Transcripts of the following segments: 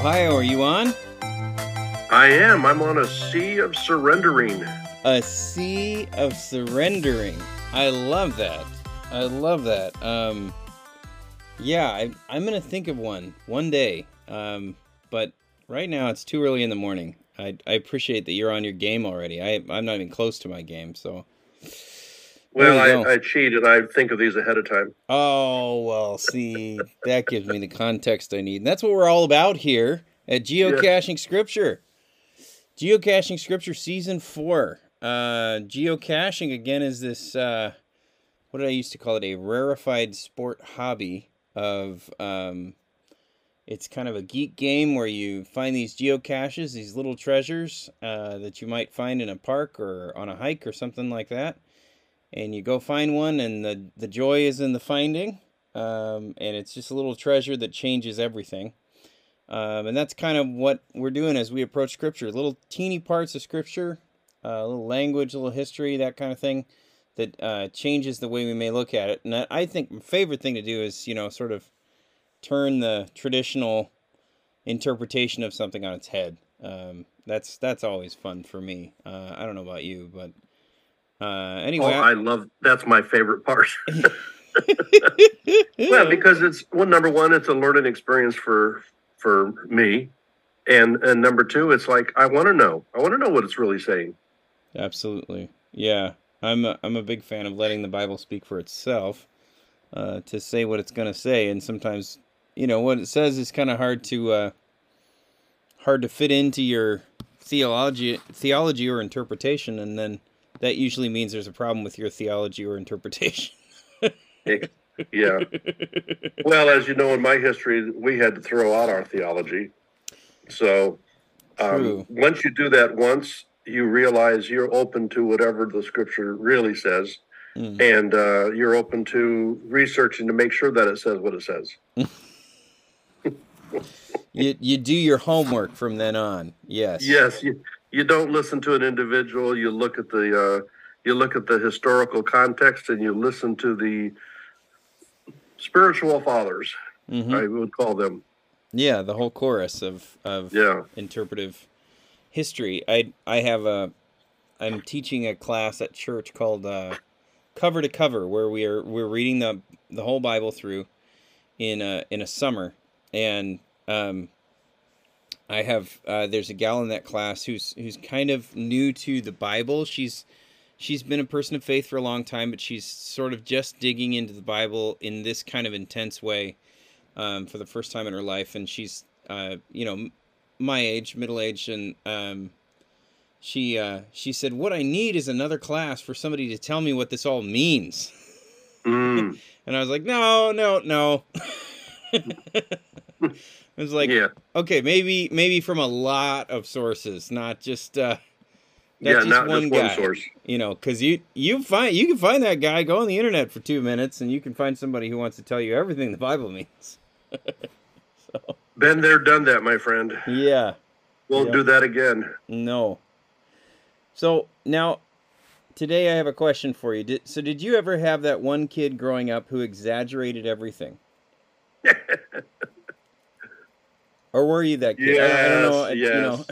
Ohio. Are you on? I am. I'm on a sea of surrendering. A sea of surrendering. I love that. I love that. Um, yeah, I, I'm gonna think of one one day. Um, but right now it's too early in the morning. I, I appreciate that you're on your game already. I I'm not even close to my game, so. Well. I, I cheated. I think of these ahead of time. Oh, well, see, that gives me the context I need. And that's what we're all about here at Geocaching Scripture. Geocaching Scripture Season 4. Uh, geocaching, again, is this, uh, what did I used to call it? A rarefied sport hobby of, um, it's kind of a geek game where you find these geocaches, these little treasures uh, that you might find in a park or on a hike or something like that and you go find one and the the joy is in the finding um, and it's just a little treasure that changes everything. Um, and that's kind of what we're doing as we approach scripture little teeny parts of scripture uh, a little language a little history that kind of thing that uh, changes the way we may look at it. And I- i think my favorite thing to do is you know sort of turn the traditional interpretation of something on its head. Um, that's that's always fun for me. Uh, i don't know about you but uh, Oh, anyway I love. That's my favorite part. well, because it's well, number one, it's a learning experience for for me, and and number two, it's like I want to know. I want to know what it's really saying. Absolutely. Yeah. I'm a, I'm a big fan of letting the Bible speak for itself, uh, to say what it's going to say. And sometimes, you know, what it says is kind of hard to, uh, hard to fit into your theology, theology or interpretation. And then that usually means there's a problem with your theology or interpretation. Yeah. Well, as you know, in my history, we had to throw out our theology. So um, once you do that once, you realize you're open to whatever the scripture really says, Mm. and uh, you're open to researching to make sure that it says what it says. you, you do your homework from then on. Yes. Yes, you, you don't listen to an individual. You look at the uh, you look at the historical context, and you listen to the spiritual fathers. hmm I would call them. Yeah. The whole chorus of, of, Yeah. interpretive history. I I have a I'm teaching a class at church called uh, Cover to Cover, where we are we're reading the the whole Bible through in a in a summer, and um, I have uh, there's a gal in that class who's who's kind of new to the Bible. She's she's been a person of faith for a long time, but she's sort of just digging into the Bible in this kind of intense way um, for the first time in her life, and she's uh, you know my age, middle age, and um, she uh, she said, "What I need is another class for somebody to tell me what this all means." Mm, And I was like, "No, no, no." I was like, yeah. "Okay, maybe maybe from a lot of sources, not just uh, Yeah. just Not one just guy. one source. you know, because you you find you can find that guy. Go on the internet for two minutes, and you can find somebody who wants to tell you everything the Bible means." so Been there, done that, my friend. yeah. Won't Yeah. do that again. No. So now, today I have a question for you. Did, so, did you ever have that one kid growing up who exaggerated everything, or were you that kid? I, I don't know. Yes, You know.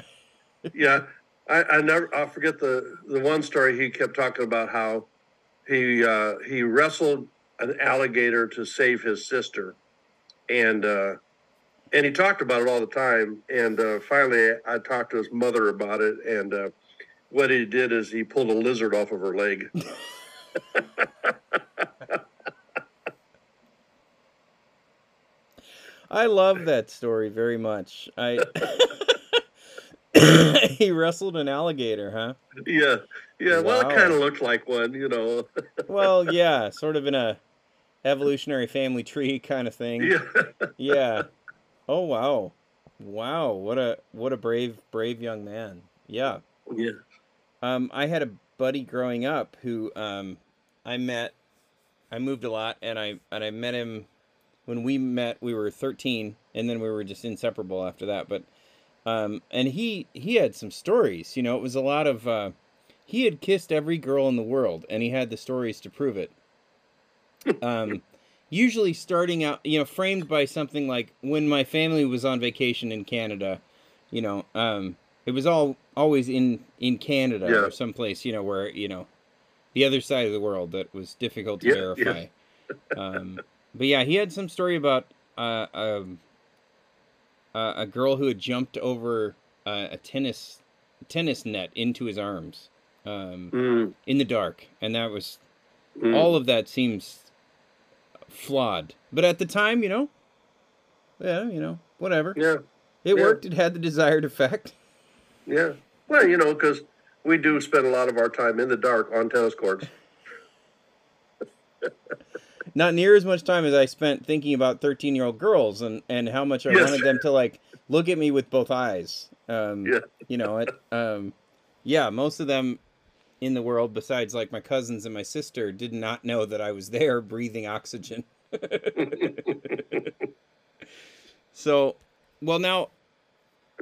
yeah. I, I never. I'll forget the the one story he kept talking about how he uh, he wrestled an alligator to save his sister, and uh, and he talked about it all the time. And uh, finally, I talked to his mother about it, and uh, what he did is he pulled a lizard off of her leg. I love that story very much. I. he wrestled an alligator, huh? yeah, yeah. Well, it kind of looked like one, you know. Well, yeah, sort of in a evolutionary family tree kind of thing. yeah. Yeah. Oh wow. Wow, what a what a brave brave young man. Yeah. Yeah. Um I had a buddy growing up who um I met I moved a lot and I and I met him when we met we were 13 and then we were just inseparable after that but um and he he had some stories, you know, it was a lot of uh he had kissed every girl in the world and he had the stories to prove it. Um usually starting out, you know, framed by something like when my family was on vacation in Canada, you know, um, it was all always in in Canada Yeah. or someplace, you know, where you know, the other side of the world that was difficult to Yeah, verify. um, but yeah, he had some story about uh, um, uh, a girl who had jumped over uh, a tennis tennis net into his arms um, Mm, in the dark, and that was mm. all of that seems flawed. But at the time, you know, yeah, you know, whatever. yeah, It yeah. worked. It had the desired effect. yeah. Well, you know, because we do spend a lot of our time in the dark on tennis courts. Not near as much time as I spent thinking about thirteen-year-old girls and and how much I Yes. wanted them to like look at me with both eyes. Um, Yeah. You know, it. Um, yeah, most of them in the world, besides like my cousins and my sister, did not know that I was there breathing oxygen. So, well now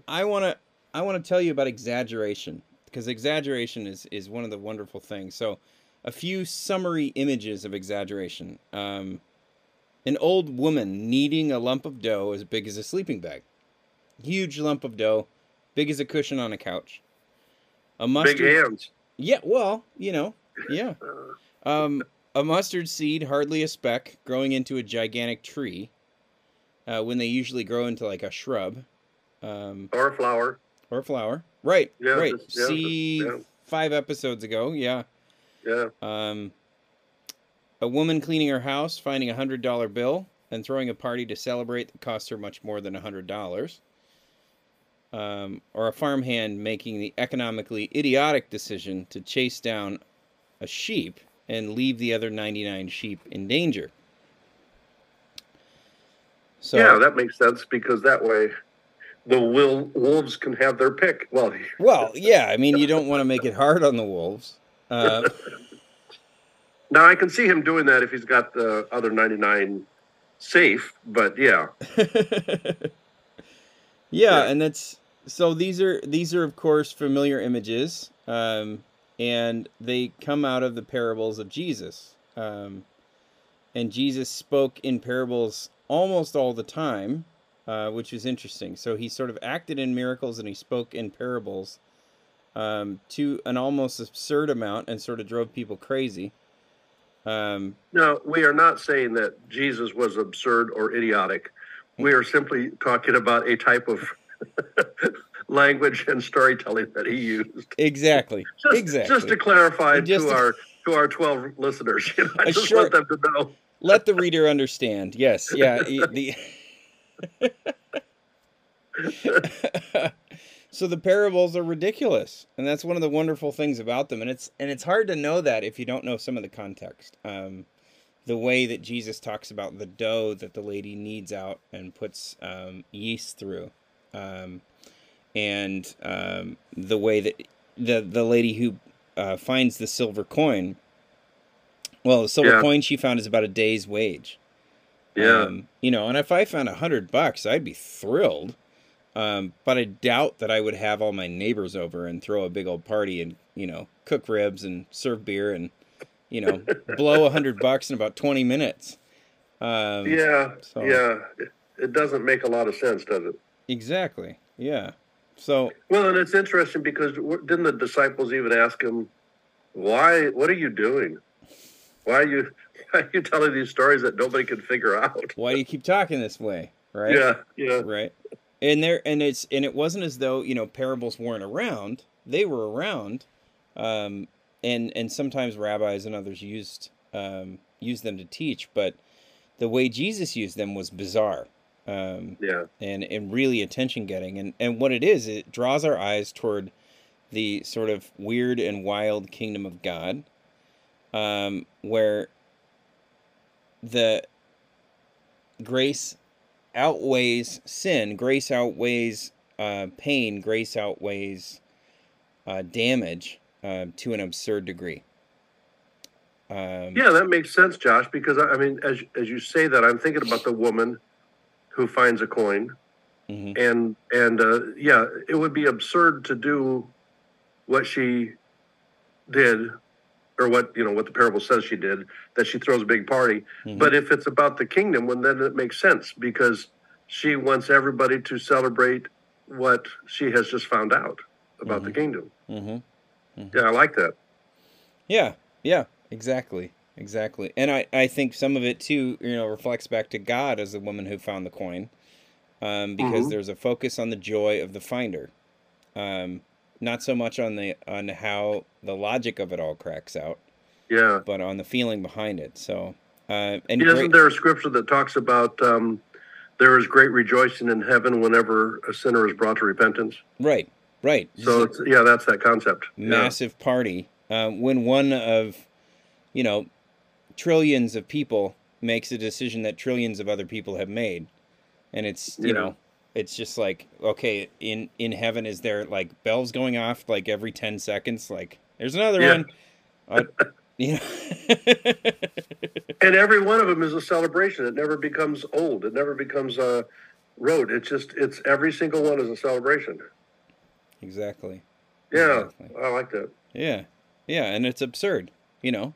I want to I want to tell you about exaggeration because exaggeration is is one of the wonderful things. So, a few summary images of exaggeration. Um, an old woman kneading a lump of dough as big as a sleeping bag. Huge lump of dough, big as a cushion on a couch. A mustard Big hands. yeah, well, you know, yeah. Um, a mustard seed, hardly a speck, growing into a gigantic tree. Uh, when they usually grow into like a shrub, um, Or a flower. or a flower. Right, Yeah, right. yeah, See, yeah. five episodes ago, yeah. Yeah. Um, a woman cleaning her house, finding a hundred dollar bill, and throwing a party to celebrate that cost her much more than a hundred dollars. Um, or a farmhand making the economically idiotic decision to chase down a sheep and leave the other 99 sheep in danger. So, yeah, that makes sense because that way the will, wolves can have their pick. Well, well, yeah, I mean, you don't want to make it hard on the wolves. Uh, now I can see him doing that if he's got the other 99 safe, but yeah. yeah, Yeah. and that's so these are these are of course familiar images um, and they come out of the parables of jesus um, and jesus spoke in parables almost all the time uh, which is interesting so he sort of acted in miracles and he spoke in parables um, to an almost absurd amount and sort of drove people crazy um, No, we are not saying that Jesus was absurd or idiotic. We are simply talking about a type of language and storytelling that he used. exactly Just, exactly just to clarify just to to- our to our 12 listeners, you know, I just short- want them to know. let the reader understand. Yes, yeah. The so the parables are ridiculous, and that's one of the wonderful things about them. And it's and it's hard to know that if you don't know some of the context. Um, the way that Jesus talks about the dough that the lady kneads out and puts um, yeast through, um, and um, the way that the the lady who uh, finds the silver coin. Well, the silver Yeah. coin she found is about a day's wage. Yeah. Um, you know, and if I found a hundred bucks, I'd be thrilled. Um, but I doubt that I would have all my neighbors over and throw a big old party and you know cook ribs and serve beer and you know blow a hundred bucks in about twenty minutes. Um, yeah. so- Yeah. It, it doesn't make a lot of sense, does it? exactly. Yeah. So Well, and it's interesting because didn't the disciples even ask him, "Why? What are you doing? Why are you? Why are you telling these stories that nobody can figure out?" why do you keep talking this way? Right. Yeah, yeah, right and there and it's and it wasn't as though you know parables weren't around. They were around um and and sometimes rabbis and others used um used them to teach but the way jesus used them was bizarre um yeah, and and really attention getting. And and what it is it draws our eyes toward the sort of weird and wild kingdom of god um where the grace outweighs sin grace outweighs uh, pain grace outweighs uh, damage uh, to an absurd degree um, yeah. That makes sense, Josh. Because I I mean, as as you say that, I'm thinking about the woman who finds a coin, mhm. and and uh, yeah, it would be absurd to do what she did or what you know what the parable says she did that she throws a big party. Mm-hmm. But if it's about the kingdom, well, then it makes sense because she wants everybody to celebrate what she has just found out about mm-hmm. the kingdom. Mm-hmm. mm-hmm. Yeah, I like that. Yeah, yeah, exactly, exactly. And I, I think some of it too, you know, reflects back to God as the woman who found the coin, um, because mm-hmm. there's a focus on the joy of the finder, um, not so much on the on how the logic of it all cracks out. Yeah. But on the feeling behind it. So, uh, and isn't great... there a scripture that talks about um, there is great rejoicing in heaven whenever a sinner is brought to repentance? Right. Right. So, yeah, that's that concept. Massive yeah. party uh, when one of, you know, trillions of people makes a decision that trillions of other people have made, and it's you yeah. know, it's just like okay, in in heaven is there like bells going off like every ten seconds? Like there's another yeah. one. Uh, you know. and every one of them is a celebration. It never becomes old. It never becomes a road. It's just it's every single one is a celebration. Exactly. Yeah, exactly. I like that. Yeah. Yeah, and it's absurd, you know.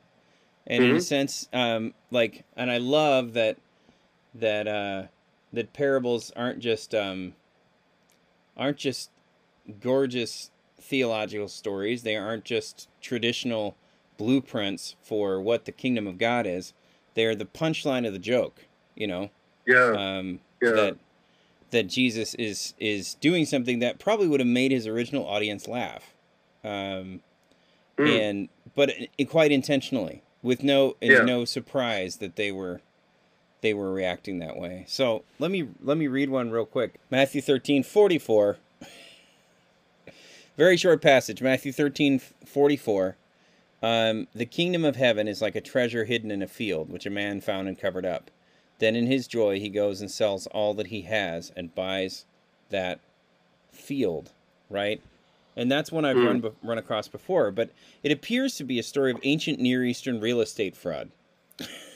And mm-hmm. in a mm-hmm. sense, um, like, and I love that that uh, that parables aren't just um, aren't just gorgeous theological stories. They aren't just traditional blueprints for what the kingdom of God is. They're the punchline of the joke, you know. Yeah. Um, yeah. That that Jesus is is doing something that probably would have made his original audience laugh. Um, mm. and but quite intentionally, with no yeah. no surprise that they were they were reacting that way. So let me let me read one real quick. Matthew thirteen forty four. Very short passage. Matthew thirteen forty four. Um, the kingdom of heaven is like a treasure hidden in a field, which a man found and covered up. Then in his joy he goes and sells all that he has and buys that field, right? and that's one I've mm. run run across before. But it appears to be a story of ancient Near Eastern real estate fraud.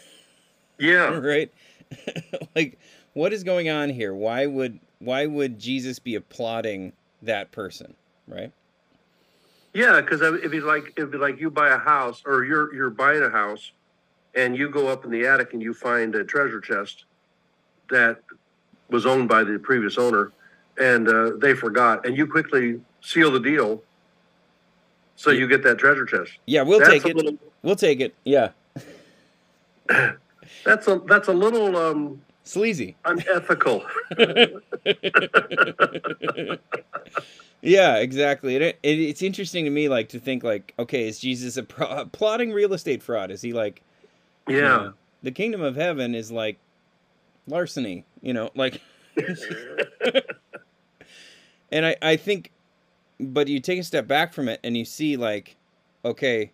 Yeah. right. like, what is going on here? Why would why would Jesus be applauding that person? Right. Yeah, because it'd be like it'd be like you buy a house or you're you're buying a house, and you go up in the attic and you find a treasure chest that was owned by the previous owner, and uh, they forgot, and you quickly seal the deal so you get that treasure chest. Yeah, we'll that's take it. Little, we'll take it. Yeah. that's a that's a little um sleazy. Unethical. yeah, exactly. It, it, it's interesting to me like to think like okay, is Jesus a pro- plotting real estate fraud? Is he like Yeah. You know, the kingdom of heaven is like larceny, you know, like And I I think but you take a step back from it and you see like okay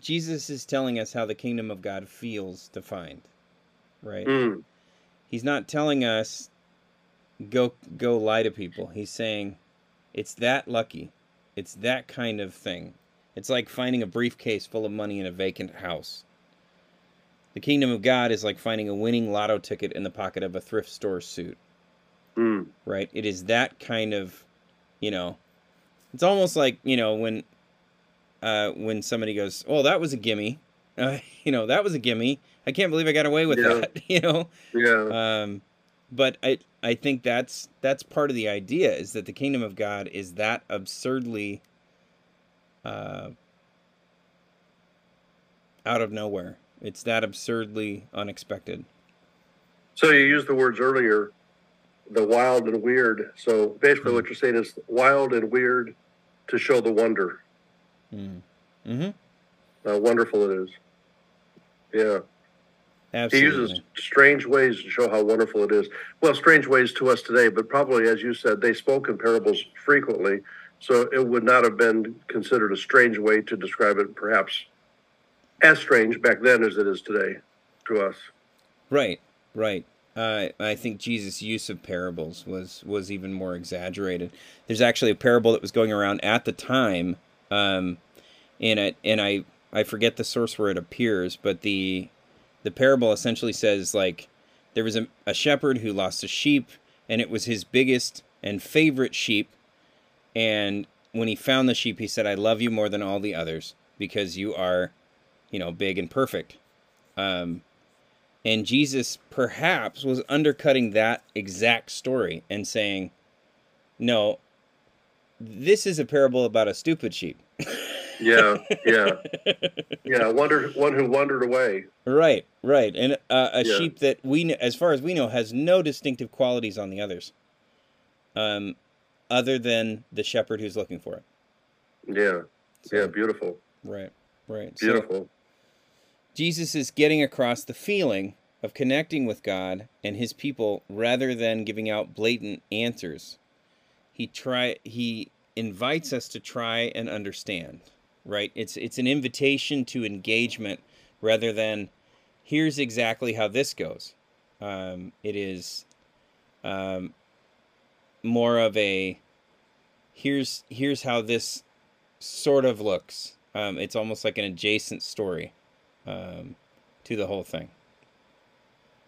jesus is telling us how the kingdom of god feels to find right? Mm. he's not telling us go go lie to people. He's saying it's that lucky. It's that kind of thing. It's like finding a briefcase full of money in a vacant house. The kingdom of god is like finding a winning lotto ticket in the pocket of a thrift store suit mm. right? It is that kind of you know, it's almost like you know when uh, when somebody goes, "Oh, that was a gimme," uh, you know, that was a gimme. I can't believe I got away with yeah. that. You know. Yeah. Um, but I I think that's that's part of the idea is that the kingdom of God is that absurdly uh, out of nowhere. It's that absurdly unexpected. So you used the words earlier the wild and weird. So basically, mm what you're saying is wild and weird to show the wonder. Mm. hmm How wonderful it is. Yeah. Absolutely. He uses strange ways to show how wonderful it is. Well, strange ways to us today, but probably, as you said, they spoke in parables frequently. So it would not have been considered a strange way to describe it, perhaps as strange back then as it is today to us. Right, right. Uh, I think Jesus' use of parables was was even more exaggerated. There's actually a parable that was going around at the time, um, and it and I I forget the source where it appears, but the the parable essentially says like there was a, a shepherd who lost a sheep, and it was his biggest and favorite sheep, and when he found the sheep, he said, "I love you more than all the others." because you are, you know, big and perfect. Um, and Jesus perhaps was undercutting that exact story and saying, no, this is a parable about a stupid sheep. Yeah, yeah, yeah. Wonder one who wandered away. Right, right, and uh, a yeah. sheep that we, as far as we know, has no distinctive qualities on the others, um, other than the shepherd who's looking for it. Yeah, so, yeah, beautiful. Right, right, beautiful. So, Jesus is getting across the feeling of connecting with God and His people rather than giving out blatant answers. He try he invites us to try and understand right? It's it's an invitation to engagement rather than here's exactly how this goes. Um, it is um, more of a here's here's how this sort of looks. Um, it's almost like an adjacent story um, to the whole thing.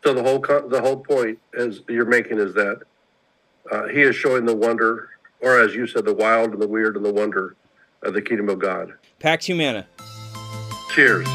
So the whole the whole point as you're making is that uh, he is showing the wonder, or as you said, the wild and the weird and the wonder of the kingdom of God. Pax Humana. Cheers.